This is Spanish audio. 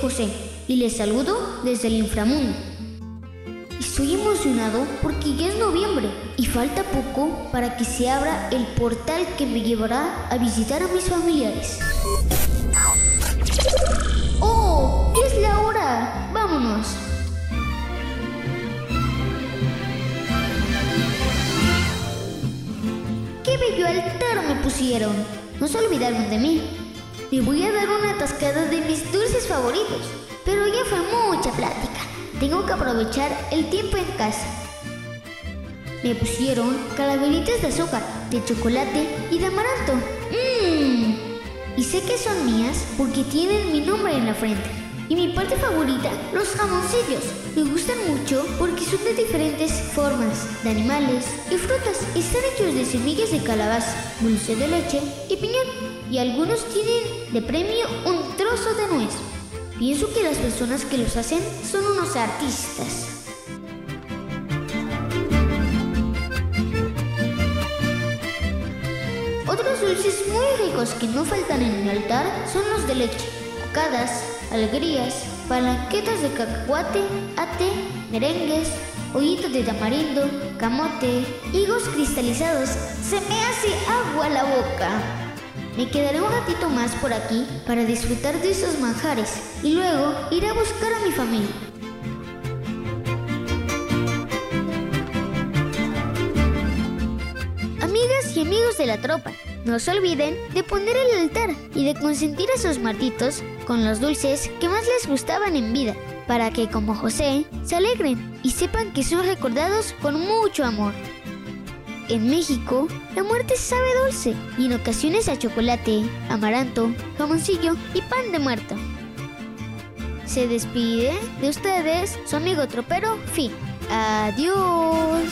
José y les saludo desde el inframundo. Estoy emocionado porque ya es noviembre y falta poco para que se abra el portal que me llevará a visitar a mis familiares. ¡Oh! ¡Ya es la hora! ¡Vámonos! ¡Qué bello altar me pusieron! No se olvidaron de mí. Me voy a dar una atascada de mis dulces favoritos, pero ya fue mucha plática. Tengo que aprovechar el tiempo en casa. Me pusieron calaveritas de azúcar, de chocolate y de amaranto. Mmm. Y sé que son mías porque tienen mi nombre en la frente. Y mi parte favorita, los jamoncillos. Me gustan mucho porque son de diferentes formas, de animales y frutas. Están hechos de semillas de calabaza, dulce de leche y piñón. Y algunos tienen de premio un trozo de nuez. Pienso que las personas que los hacen son unos artistas. Otros dulces muy ricos que no faltan en el altar son los de leche, cocadas, alegrías, palanquetas de cacahuate, ate, merengues, hoyitos de tamarindo, camote, higos cristalizados. Se me hace agua la boca. Me quedaré un ratito más por aquí para disfrutar de esos manjares y luego iré a buscar a mi familia. Amigos de la tropa, no se olviden de poner el altar y de consentir a sus martitos con los dulces que más les gustaban en vida, para que como José se alegren y sepan que son recordados con mucho amor. En México, la muerte sabe dulce y en ocasiones a chocolate, amaranto, jamoncillo y pan de muerto. Se despide de ustedes su amigo tropero Fin. Adiós.